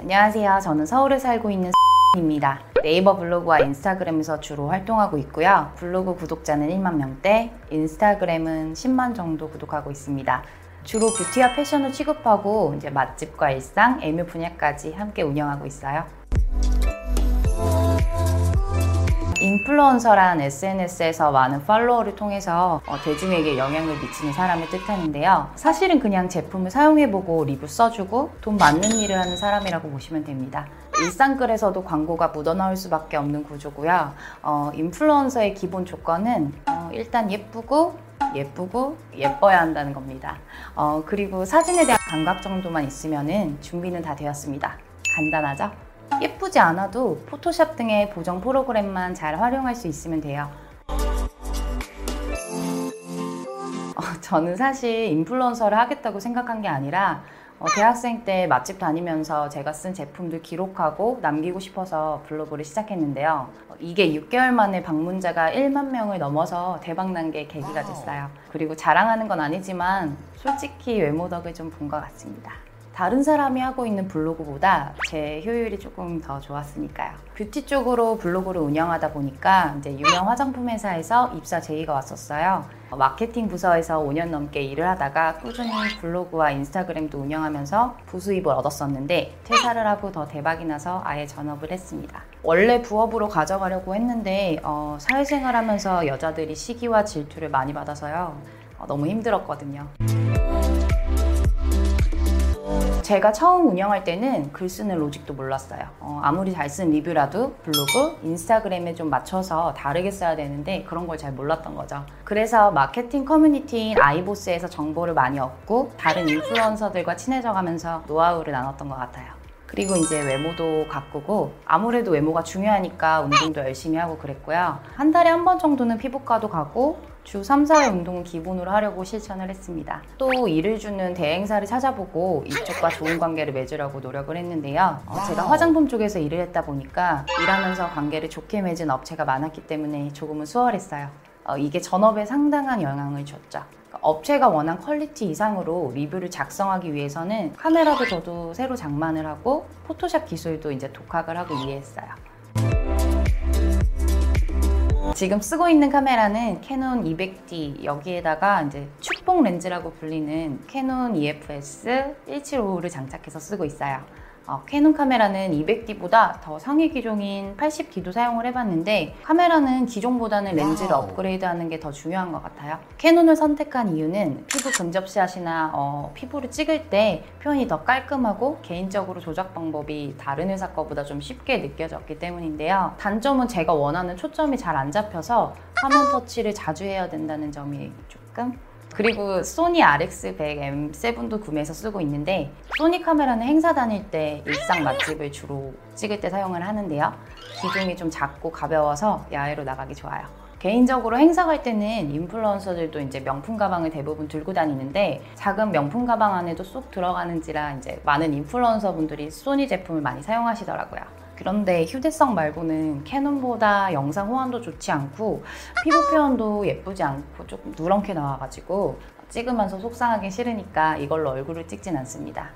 안녕하세요. 저는 서울에 살고 있는 입니다. 네이버 블로그와 인스타그램에서 주로 활동하고 있고요. 블로그 구독자는 1만 명대, 인스타그램은 10만 정도 구독하고 있습니다. 주로 뷰티와 패션을 취급하고 이제 맛집과 일상, 애묘 분야까지 함께 운영하고 있어요. 인플루언서란 SNS에서 많은 팔로워를 통해서 어, 대중에게 영향을 미치는 사람을 뜻하는데요. 사실은 그냥 제품을 사용해보고 리뷰 써주고 돈 받는 일을 하는 사람이라고 보시면 됩니다. 일상글에서도 광고가 묻어나올 수밖에 없는 구조고요. 어, 인플루언서의 기본 조건은 어, 일단 예쁘고 예쁘고 예뻐야 한다는 겁니다. 어, 그리고 사진에 대한 감각 정도만 있으면 준비는 다 되었습니다. 간단하죠? 예쁘지 않아도 포토샵 등의 보정 프로그램만 잘 활용할 수 있으면 돼요. 어, 저는 사실 인플루언서를 하겠다고 생각한 게 아니라 어, 대학생 때 맛집 다니면서 제가 쓴 제품들 기록하고 남기고 싶어서 블로그를 시작했는데요. 어, 이게 6개월 만에 방문자가 1만 명을 넘어서 대박난 게 계기가 됐어요. 그리고 자랑하는 건 아니지만 솔직히 외모 덕을 좀 본 것 같습니다. 다른 사람이 하고 있는 블로그보다 제 효율이 조금 더 좋았으니까요. 뷰티 쪽으로 블로그를 운영하다 보니까 이제 유명 화장품 회사에서 입사 제의가 왔었어요. 마케팅 부서에서 5년 넘게 일을 하다가 꾸준히 블로그와 인스타그램도 운영하면서 부수입을 얻었었는데 퇴사를 하고 더 대박이 나서 아예 전업을 했습니다. 원래 부업으로 가져가려고 했는데 어, 사회생활 하면서 여자들이 시기와 질투를 많이 받아서요. 어, 너무 힘들었거든요. 제가 처음 운영할 때는 글 쓰는 로직도 몰랐어요. 어, 아무리 잘 쓴 리뷰라도 블로그, 인스타그램에 좀 맞춰서 다르게 써야 되는데 그런 걸 잘 몰랐던 거죠. 그래서 마케팅 커뮤니티인 아이보스에서 정보를 많이 얻고 다른 인플루언서들과 친해져 가면서 노하우를 나눴던 것 같아요. 그리고 이제 외모도 가꾸고 아무래도 외모가 중요하니까 운동도 열심히 하고 그랬고요. 한 달에 한 번 정도는 피부과도 가고 주 3, 4회 운동은 기본으로 하려고 실천을 했습니다. 또 일을 주는 대행사를 찾아보고 이쪽과 좋은 관계를 맺으려고 노력을 했는데요. 어, 제가 화장품 쪽에서 일을 했다 보니까 일하면서 관계를 좋게 맺은 업체가 많았기 때문에 조금은 수월했어요. 어, 이게 전업에 상당한 영향을 줬죠. 그러니까 업체가 원한 퀄리티 이상으로 리뷰를 작성하기 위해서는 카메라도 저도 새로 장만을 하고 포토샵 기술도 이제 독학을 하고 이해했어요. 지금 쓰고 있는 카메라는 캐논 200D 여기에다가 이제 축복 렌즈라고 불리는 캐논 EFS 175를 장착해서 쓰고 있어요. 어, 캐논 카메라는 200D보다 더 상위 기종인 80D도 사용을 해봤는데 카메라는 기종보다는 렌즈를 업그레이드하는 게 더 중요한 것 같아요. 캐논을 선택한 이유는 피부 근접샷이나 어, 피부를 찍을 때 표현이 더 깔끔하고 개인적으로 조작 방법이 다른 회사 거보다 좀 쉽게 느껴졌기 때문인데요. 단점은 제가 원하는 초점이 잘 안 잡혀서 화면 터치를 자주 해야 된다는 점이 조금 그리고 소니 RX100M7도 구매해서 쓰고 있는데 소니 카메라는 행사 다닐 때 일상 맛집을 주로 찍을 때 사용을 하는데요. 기둥이 좀 작고 가벼워서 야외로 나가기 좋아요. 개인적으로 행사 갈 때는 인플루언서들도 이제 명품 가방을 대부분 들고 다니는데 작은 명품 가방 안에도 쏙 들어가는지라 이제 많은 인플루언서 분들이 소니 제품을 많이 사용하시더라고요. 그런데 휴대성 말고는 캐논보다 영상 호환도 좋지 않고 피부 표현도 예쁘지 않고 조금 누렁게 나와가지고 찍으면서 속상하기 싫으니까 이걸로 얼굴을 찍진 않습니다.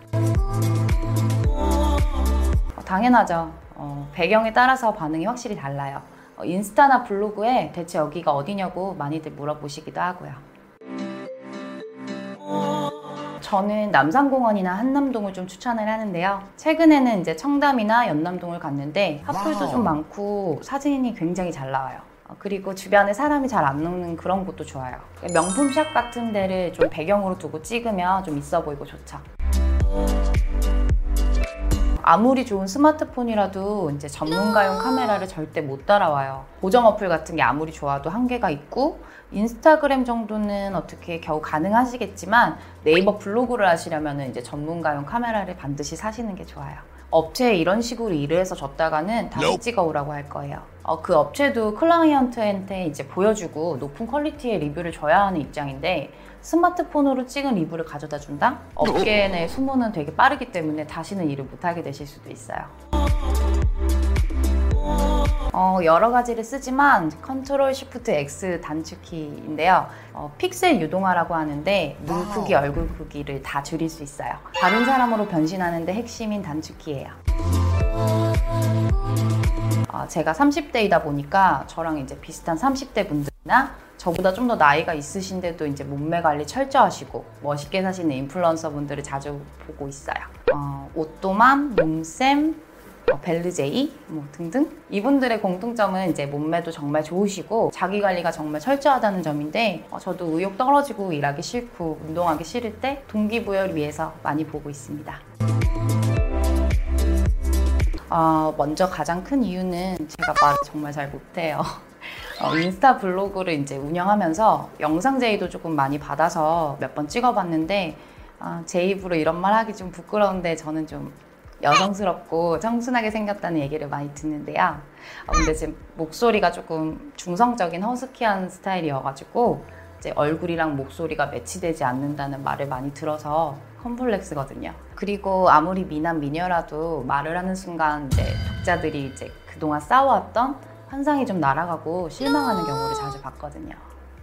어, 당연하죠. 어, 배경에 따라서 반응이 확실히 달라요. 어, 인스타나 블로그에 대체 여기가 어디냐고 많이들 물어보시기도 하고요. 저는 남산공원이나 한남동을 좀 추천을 하는데요. 최근에는 이제 청담이나 연남동을 갔는데 핫플도 좀 많고 사진이 굉장히 잘 나와요. 어, 그리고 주변에 사람이 잘 안 오는 그런 곳도 좋아요. 명품샵 같은 데를 좀 배경으로 두고 찍으면 좀 있어 보이고 좋죠. 아무리 좋은 스마트폰이라도 이제 전문가용 카메라를 절대 못 따라와요. 보정 어플 같은 게 아무리 좋아도 한계가 있고 인스타그램 정도는 어떻게 겨우 가능하시겠지만 네이버 블로그를 하시려면 이제 전문가용 카메라를 반드시 사시는 게 좋아요. 업체에 이런 식으로 일을 해서 줬다가는 다시 찍어오라고 할 거예요. 어, 그 업체도 클라이언트한테 이제 보여주고 높은 퀄리티의 리뷰를 줘야 하는 입장인데 스마트폰으로 찍은 리뷰를 가져다 준다? 업계 내 소문은 되게 빠르기 때문에 다시는 일을 못하게 되실 수도 있어요. 어, 여러 가지를 쓰지만 Control Shift X 단축키인데요. 어, 픽셀 유동화라고 하는데 눈 크기, 얼굴 크기를 다 줄일 수 있어요. 다른 사람으로 변신하는데 핵심인 단축키예요. 어, 제가 30대이다 보니까 저랑 이제 비슷한 30대 분들이나 저보다 좀 더 나이가 있으신데도 이제 몸매 관리 철저하시고 멋있게 사시는 인플루언서 분들을 자주 보고 있어요. 어, 오또맘, 몸쌤, 어, 벨르제이 뭐 등등 이분들의 공통점은 이제 몸매도 정말 좋으시고 자기 관리가 정말 철저하다는 점인데 어, 저도 의욕 떨어지고 일하기 싫고 운동하기 싫을 때 동기부여를 위해서 많이 보고 있습니다. 어, 먼저 가장 큰 이유는 제가 말을 정말 잘 못해요. 어, 인스타 블로그를 이제 운영하면서 영상 제의도 조금 많이 받아서 몇 번 찍어봤는데 아, 제 입으로 이런 말 하기 좀 부끄러운데 저는 좀 여성스럽고 청순하게 생겼다는 얘기를 많이 듣는데요. 어, 근데 지금 목소리가 조금 중성적인 허스키한 스타일이어가지고 이제 얼굴이랑 목소리가 매치되지 않는다는 말을 많이 들어서 컴플렉스거든요. 그리고 아무리 미남 미녀라도 말을 하는 순간 이제 독자들이 이제 그동안 쌓아왔던 환상이 좀 날아가고 실망하는 경우를 자주 봤거든요.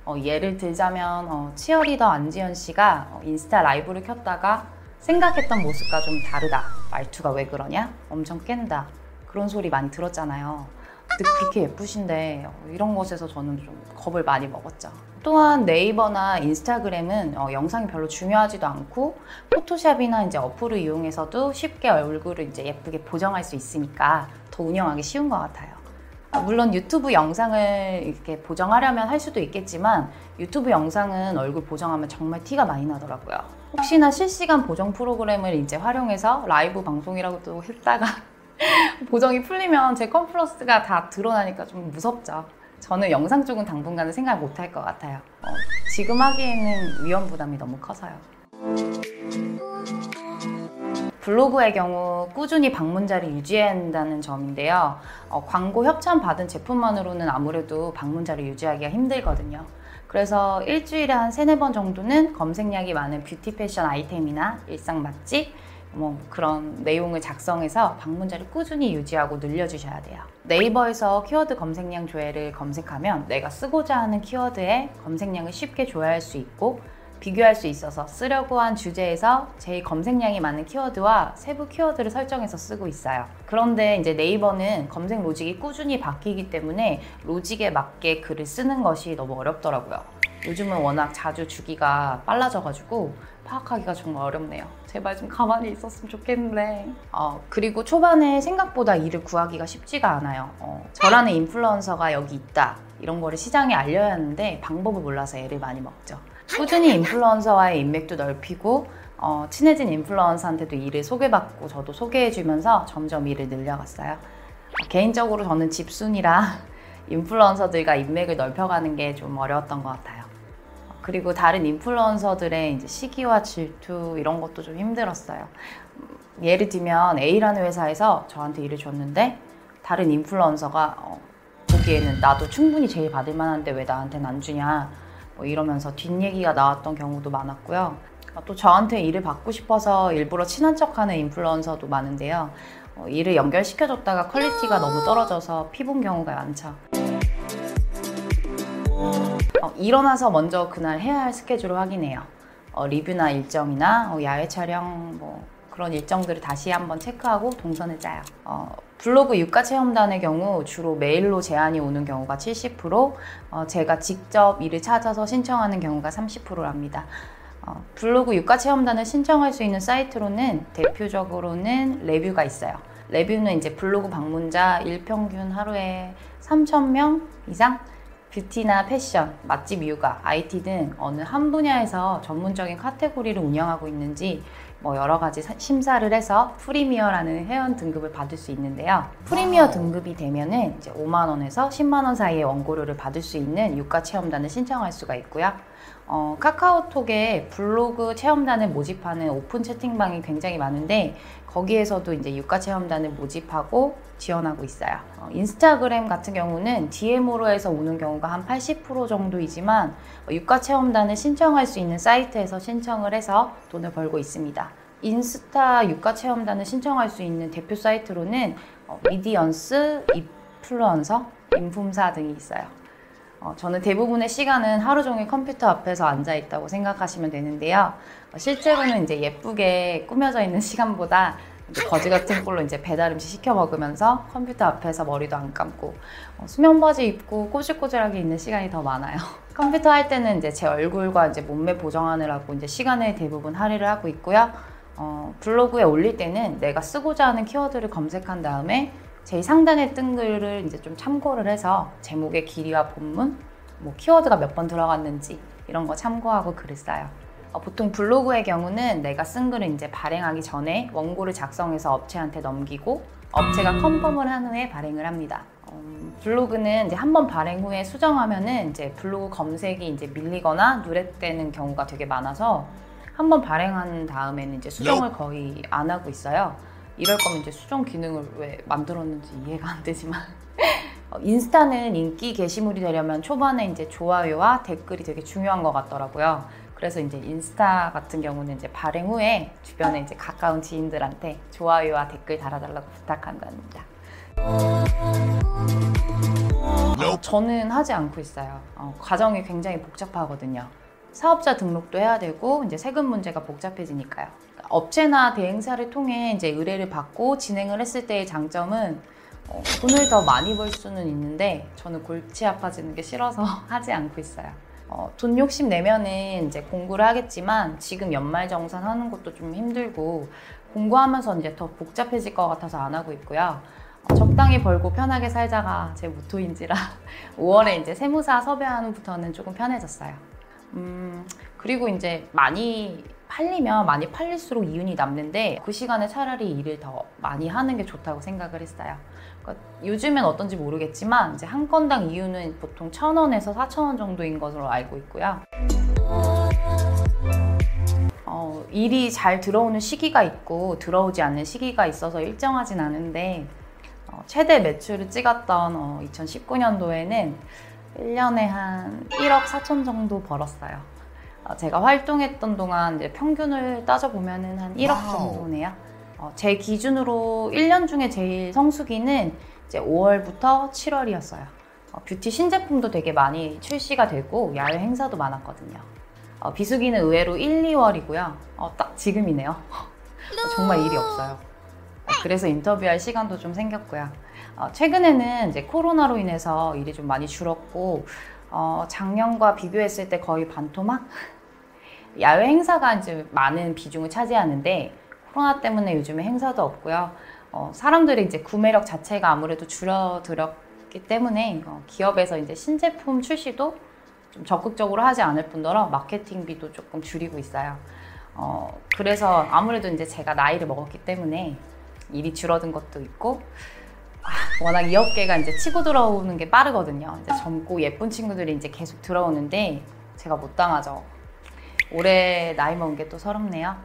어, 예를 들자면 어, 치어리더 안지현 씨가 어, 인스타 라이브를 켰다가 생각했던 모습과 좀 다르다. 말투가 왜 그러냐? 엄청 깬다. 그런 소리 많이 들었잖아요. 근데 그렇게 예쁘신데 어, 이런 것에서 저는 좀 겁을 많이 먹었죠. 또한 네이버나 인스타그램은 어, 영상이 별로 중요하지도 않고 포토샵이나 이제 어플을 이용해서도 쉽게 얼굴을 이제 예쁘게 보정할 수 있으니까 더 운영하기 쉬운 것 같아요. 아, 물론 유튜브 영상을 이렇게 보정하려면 할 수도 있겠지만 유튜브 영상은 얼굴 보정하면 정말 티가 많이 나더라고요. 혹시나 실시간 보정 프로그램을 이제 활용해서 라이브 방송이라고도 했다가 보정이 풀리면 제 컴플러스가 다 드러나니까 좀 무섭죠. 저는 영상 쪽은 당분간은 생각 못 할 것 같아요. 어, 지금 하기에는 위험 부담이 너무 커서요. 블로그의 경우 꾸준히 방문자를 유지해야 한다는 점인데요. 어, 광고 협찬 받은 제품만으로는 아무래도 방문자를 유지하기가 힘들거든요. 그래서 일주일에 한 세네 번 정도는 검색량이 많은 뷰티 패션 아이템이나 일상 맛집, 뭐 그런 내용을 작성해서 방문자를 꾸준히 유지하고 늘려주셔야 돼요. 네이버에서 키워드 검색량 조회를 검색하면 내가 쓰고자 하는 키워드의 검색량을 쉽게 조회할 수 있고 비교할 수 있어서 쓰려고 한 주제에서 제일 검색량이 많은 키워드와 세부 키워드를 설정해서 쓰고 있어요. 그런데 이제 네이버는 검색 로직이 꾸준히 바뀌기 때문에 로직에 맞게 글을 쓰는 것이 너무 어렵더라고요. 요즘은 워낙 자주 주기가 빨라져가지고 파악하기가 정말 어렵네요. 제발 좀 가만히 있었으면 좋겠는데. 어, 그리고 초반에 생각보다 일을 구하기가 쉽지가 않아요. 어, 저라는 인플루언서가 여기 있다. 이런 거를 시장에 알려야 하는데 방법을 몰라서 애를 많이 먹죠. 꾸준히 인플루언서와의 인맥도 넓히고 어, 친해진 인플루언서한테도 일을 소개받고 저도 소개해주면서 점점 일을 늘려갔어요. 개인적으로 저는 집순이라 인플루언서들과 인맥을 넓혀가는 게 좀 어려웠던 것 같아요. 그리고 다른 인플루언서들의 이제 시기와 질투 이런 것도 좀 힘들었어요. 예를 들면 A라는 회사에서 저한테 일을 줬는데 다른 인플루언서가 어, 보기에는 나도 충분히 제일 받을 만한데 왜 나한테는 안 주냐 뭐 이러면서 뒷얘기가 나왔던 경우도 많았고요. 어, 또 저한테 일을 받고 싶어서 일부러 친한 척하는 인플루언서도 많은데요. 어, 일을 연결시켜줬다가 퀄리티가 너무 떨어져서 피본 경우가 많죠. 어, 일어나서 먼저 그날 해야 할 스케줄을 확인해요. 어, 리뷰나 일정이나 어, 야외 촬영 뭐 그런 일정들을 다시 한번 체크하고 동선을 짜요. 어, 블로그 유가 체험단의 경우 주로 메일로 제안이 오는 경우가 70%, 어, 제가 직접 일을 찾아서 신청하는 경우가 30%랍니다. 어, 블로그 유가 체험단을 신청할 수 있는 사이트로는 대표적으로는 레뷰가 있어요. 레뷰는 이제 블로그 방문자 일평균 하루에 3,000명 이상 뷰티나 패션, 맛집 육아, IT 등 어느 한 분야에서 전문적인 카테고리를 운영하고 있는지 뭐 여러 가지 심사를 해서 프리미어라는 회원 등급을 받을 수 있는데요. 프리미어 등급이 되면은 이제 5만 원에서 10만 원 사이의 원고료를 받을 수 있는 유가 체험단을 신청할 수가 있고요. 어, 카카오톡에 블로그 체험단을 모집하는 오픈 채팅방이 굉장히 많은데 거기에서도 이제 유가 체험단을 모집하고 지원하고 있어요. 어, 인스타그램 같은 경우는 DM으로 해서 오는 경우가 한 80% 정도이지만 어, 유가 체험단을 신청할 수 있는 사이트에서 신청을 해서 돈을 벌고 있습니다. 인스타 유가 체험단을 신청할 수 있는 대표 사이트로는 어, 미디언스, 이플루언서, 인품사 등이 있어요. 어, 저는 대부분의 시간은 하루 종일 컴퓨터 앞에서 앉아 있다고 생각하시면 되는데요. 어, 실제로는 이제 예쁘게 꾸며져 있는 시간보다 거지 같은 꼴로 이제 배달 음식 시켜 먹으면서 컴퓨터 앞에서 머리도 안 감고 어, 수면 바지 입고 꼬질꼬질하게 있는 시간이 더 많아요. 컴퓨터 할 때는 이제 제 얼굴과 이제 몸매 보정하느라고 이제 시간을 대부분 할애를 하고 있고요. 어, 블로그에 올릴 때는 내가 쓰고자 하는 키워드를 검색한 다음에 제일 상단에 뜬 글을 이제 좀 참고를 해서 제목의 길이와 본문, 뭐 키워드가 몇 번 들어갔는지 이런 거 참고하고 글을 써요. 어, 보통 블로그의 경우는 내가 쓴 글을 이제 발행하기 전에 원고를 작성해서 업체한테 넘기고 업체가 컨펌을 한 후에 발행을 합니다. 음, 블로그는 이제 한 번 발행 후에 수정하면은 이제 블로그 검색이 이제 밀리거나 누락되는 경우가 되게 많아서 한 번 발행한 다음에는 이제 수정을 거의 안 하고 있어요. 이럴 거면 이제 수정 기능을 왜 만들었는지 이해가 안 되지만 어, 인스타는 인기 게시물이 되려면 초반에 이제 좋아요와 댓글이 되게 중요한 것 같더라고요. 그래서 이제 인스타 같은 경우는 이제 발행 후에 주변에 이제 가까운 지인들한테 좋아요와 댓글 달아달라고 부탁한답니다. 어, 저는 하지 않고 있어요. 어, 과정이 굉장히 복잡하거든요. 사업자 등록도 해야 되고 이제 세금 문제가 복잡해지니까요. 업체나 대행사를 통해 이제 의뢰를 받고 진행을 했을 때의 장점은 어, 돈을 더 많이 벌 수는 있는데 저는 골치 아파지는 게 싫어서 하지 않고 있어요. 어, 돈 욕심 내면은 이제 공부를 하겠지만 지금 연말 정산 하는 것도 좀 힘들고 공부하면서 이제 더 복잡해질 것 같아서 안 하고 있고요. 어, 적당히 벌고 편하게 살자가 제 모토인지라 5월에 이제 세무사 섭외하는 부터는 조금 편해졌어요. 음, 그리고 이제 많이 팔리면 많이 팔릴수록 이윤이 남는데 그 시간에 차라리 일을 더 많이 하는 게 좋다고 생각을 했어요. 그러니까 요즘엔 어떤지 모르겠지만 이제 한 건당 이윤은 보통 천 원에서 사천 원 정도인 것으로 알고 있고요. 어, 일이 잘 들어오는 시기가 있고 들어오지 않는 시기가 있어서 일정하진 않은데 어, 최대 매출을 찍었던 어, 2019년도에는 1년에 한 1억 4천 정도 벌었어요. 어, 제가 활동했던 동안 이제 평균을 따져보면 한 1억 원 정도네요. 어, 제 기준으로 1년 중에 제일 성수기는 이제 5월부터 7월이었어요. 어, 뷰티 신제품도 되게 많이 출시가 되고 야외 행사도 많았거든요. 어, 비수기는 의외로 1, 2월이고요. 어, 딱 지금이네요. 정말 일이 없어요. 그래서 인터뷰할 시간도 좀 생겼고요. 어, 최근에는 이제 코로나로 인해서 일이 좀 많이 줄었고 어, 작년과 비교했을 때 거의 반토막? 야외 행사가 이제 많은 비중을 차지하는데 코로나 때문에 요즘에 행사도 없고요. 어, 사람들의 이제 구매력 자체가 아무래도 줄어들었기 때문에 어, 기업에서 이제 신제품 출시도 좀 적극적으로 하지 않을 뿐더러 마케팅비도 조금 줄이고 있어요. 어, 그래서 아무래도 이제 제가 나이를 먹었기 때문에 일이 줄어든 것도 있고 아, 워낙 이 업계가 이제 치고 들어오는 게 빠르거든요. 이제 젊고 예쁜 친구들이 이제 계속 들어오는데 제가 못 당하죠. 올해 나이 먹은 게 또 서럽네요.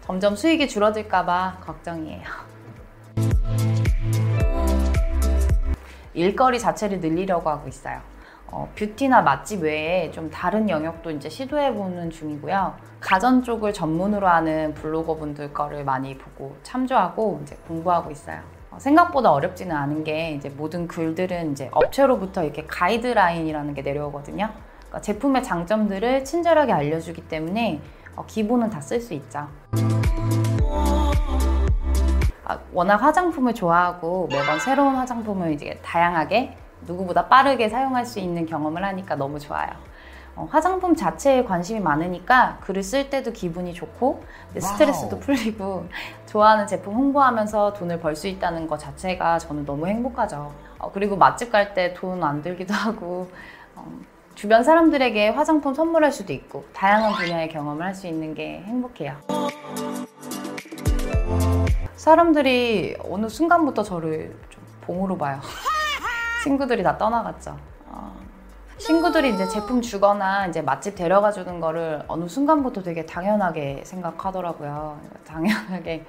점점 수익이 줄어들까봐 걱정이에요. 일거리 자체를 늘리려고 하고 있어요. 어, 뷰티나 맛집 외에 좀 다른 영역도 이제 시도해보는 중이고요. 가전 쪽을 전문으로 하는 블로거 분들 거를 많이 보고 참조하고 이제 공부하고 있어요. 어, 생각보다 어렵지는 않은 게 이제 모든 글들은 이제 업체로부터 이렇게 가이드라인이라는 게 내려오거든요. 그러니까 제품의 장점들을 친절하게 알려주기 때문에 어, 기본은 다 쓸 수 있죠. 아, 워낙 화장품을 좋아하고 매번 새로운 화장품을 이제 다양하게 누구보다 빠르게 사용할 수 있는 경험을 하니까 너무 좋아요. 어, 화장품 자체에 관심이 많으니까 글을 쓸 때도 기분이 좋고 스트레스도 풀리고 좋아하는 제품 홍보하면서 돈을 벌 수 있다는 것 자체가 저는 너무 행복하죠. 어, 그리고 맛집 갈 때 돈 안 들기도 하고 어, 주변 사람들에게 화장품 선물할 수도 있고 다양한 분야의 경험을 할 수 있는 게 행복해요. 사람들이 어느 순간부터 저를 좀 봉으로 봐요. 친구들이 다 떠나갔죠. 어, 친구들이 이제 제품 주거나 이제 맛집 데려가 주는 거를 어느 순간부터 되게 당연하게 생각하더라고요. 당연하게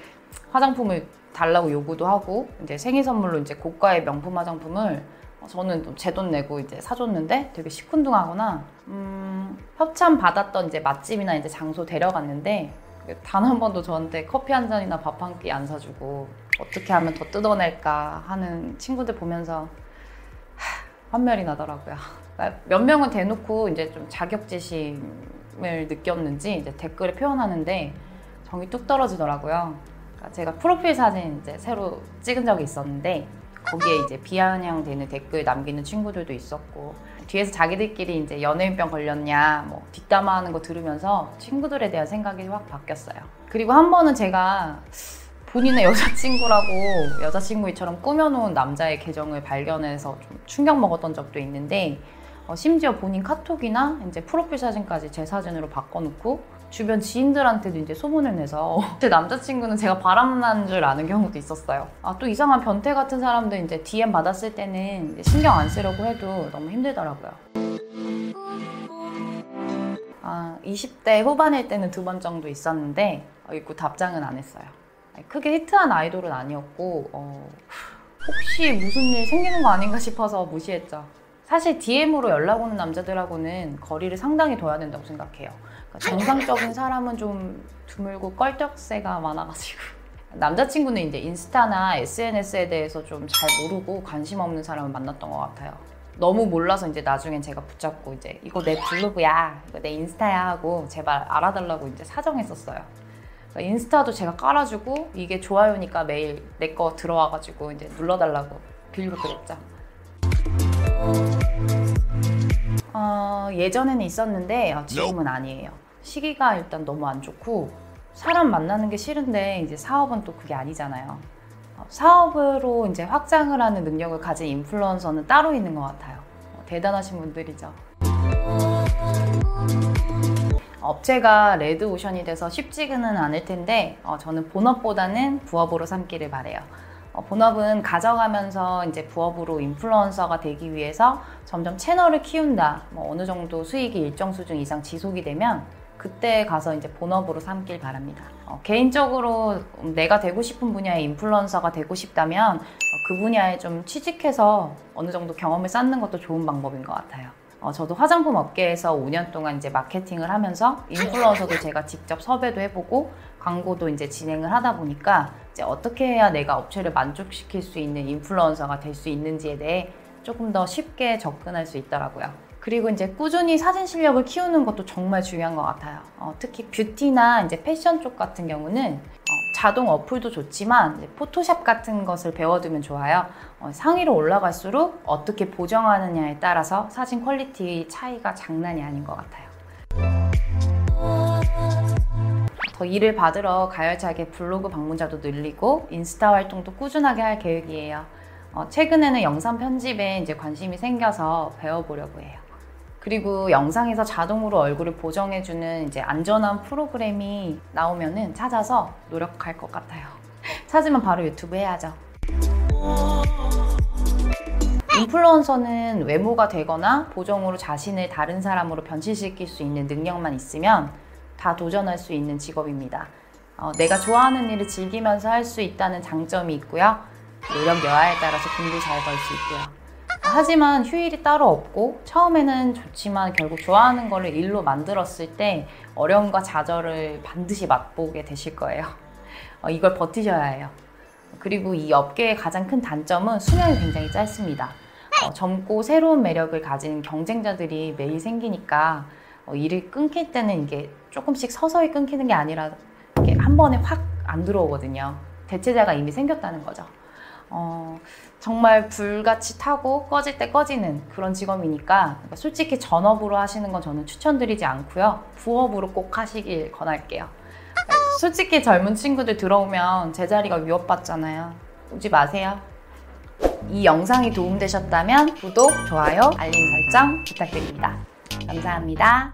화장품을 달라고 요구도 하고 이제 생일 선물로 이제 고가의 명품 화장품을 저는 제 돈 내고 이제 사줬는데 되게 시큰둥하거나 음, 협찬 받았던 이제 맛집이나 이제 장소 데려갔는데 단 한 번도 저한테 커피 한 잔이나 밥 한 끼 안 사주고 어떻게 하면 더 뜯어낼까 하는 친구들 보면서 하, 환멸이 나더라고요. 그러니까 몇 명은 대놓고 이제 좀 자격지심을 느꼈는지 이제 댓글에 표현하는데 정이 뚝 떨어지더라고요. 그러니까 제가 프로필 사진 이제 새로 찍은 적이 있었는데 거기에 이제 비아냥되는 댓글 남기는 친구들도 있었고 뒤에서 자기들끼리 이제 연예인병 걸렸냐 뭐 뒷담화하는 거 들으면서 친구들에 대한 생각이 확 바뀌었어요. 그리고 한 번은 제가 본인의 여자친구라고 여자친구처럼 꾸며놓은 남자의 계정을 발견해서 좀 충격 먹었던 적도 있는데 어, 심지어 본인 카톡이나 이제 프로필 사진까지 제 사진으로 바꿔놓고 주변 지인들한테도 이제 소문을 내서 제 남자친구는 제가 바람난 줄 아는 경우도 있었어요. 아, 또 이상한 변태 같은 사람들 이제 DM 받았을 때는 신경 안 쓰려고 해도 너무 힘들더라고요. 아, 20대 후반일 때는 두 번 정도 있었는데 어, 있고 답장은 안 했어요. 크게 히트한 아이돌은 아니었고 어, 혹시 무슨 일 생기는 거 아닌가 싶어서 무시했죠. 사실 DM으로 연락 오는 남자들하고는 거리를 상당히 둬야 된다고 생각해요. 그러니까 정상적인 사람은 좀 드물고 껄떡새가 많아가지고 남자친구는 이제 인스타나 SNS에 대해서 좀 잘 모르고 관심 없는 사람을 만났던 것 같아요. 너무 몰라서 이제 나중엔 제가 붙잡고 이제 이거 내 블로그야, 이거 내 인스타야 하고 제발 알아달라고 이제 사정했었어요. 그러니까 인스타도 제가 깔아주고 이게 좋아요니까 매일 내 거 들어와가지고 이제 눌러달라고 빌로 그랬죠. 어, 예전에는 있었는데 어, 지금은 아니에요. 시기가 일단 너무 안 좋고 사람 만나는 게 싫은데 이제 사업은 또 그게 아니잖아요. 어, 사업으로 이제 확장을 하는 능력을 가진 인플루언서는 따로 있는 것 같아요. 어, 대단하신 분들이죠. 업체가 레드오션이 돼서 쉽지는 않을 텐데 어, 저는 본업보다는 부업으로 삼기를 바래요. 어, 본업은 가져가면서 이제 부업으로 인플루언서가 되기 위해서 점점 채널을 키운다. 뭐 어느 정도 수익이 일정 수준 이상 지속이 되면 그때 가서 이제 본업으로 삼길 바랍니다. 어, 개인적으로 내가 되고 싶은 분야의 인플루언서가 되고 싶다면 어, 그 분야에 좀 취직해서 어느 정도 경험을 쌓는 것도 좋은 방법인 것 같아요. 어, 저도 화장품 업계에서 5년 동안 이제 마케팅을 하면서 인플루언서도 제가 직접 섭외도 해보고 광고도 이제 진행을 하다 보니까 이제 어떻게 해야 내가 업체를 만족시킬 수 있는 인플루언서가 될 수 있는지에 대해 조금 더 쉽게 접근할 수 있더라고요. 그리고 이제 꾸준히 사진 실력을 키우는 것도 정말 중요한 것 같아요. 어, 특히 beauty나 이제 패션 쪽 같은 경우는 어, 자동 어플도 좋지만 포토샵 같은 것을 배워두면 좋아요. 어, 상위로 올라갈수록 어떻게 보정하느냐에 따라서 사진 quality 차이가 장난이 아닌 것 같아요. 더 일을 받으러 가열차게 블로그 방문자도 늘리고 인스타 활동도 꾸준하게 할 계획이에요. 어, 최근에는 영상 편집에 이제 관심이 생겨서 배워보려고 해요. 그리고 영상에서 자동으로 얼굴을 보정해주는 이제 안전한 프로그램이 나오면은 찾아서 노력할 것 같아요. 찾으면 바로 유튜브 해야죠. 인플루언서는 외모가 되거나 보정으로 자신을 다른 사람으로 변신시킬 수 있는 능력만 있으면 다 도전할 수 있는 직업입니다. 어, 내가 좋아하는 일을 즐기면서 할 수 있다는 장점이 있고요. 노력 여하에 따라서 돈도 잘 벌 수 있고요. 하지만 휴일이 따로 없고 처음에는 좋지만 결국 좋아하는 거를 일로 만들었을 때 어려움과 좌절을 반드시 맛보게 되실 거예요. 어, 이걸 버티셔야 해요. 그리고 이 업계의 가장 큰 단점은 수명이 굉장히 짧습니다. 어, 젊고 새로운 매력을 가진 경쟁자들이 매일 생기니까 어, 일을 끊길 때는 이게 조금씩 서서히 끊기는 게 아니라 한 번에 확 안 들어오거든요. 대체자가 이미 생겼다는 거죠. 어, 정말 불같이 타고 꺼질 때 꺼지는 그런 직업이니까 그러니까 솔직히 전업으로 하시는 건 저는 추천드리지 않고요. 부업으로 꼭 하시길 권할게요. 솔직히 젊은 친구들 들어오면 제 자리가 위협받잖아요. 오지 마세요. 이 영상이 도움되셨다면 구독, 좋아요, 알림 설정 부탁드립니다. 감사합니다.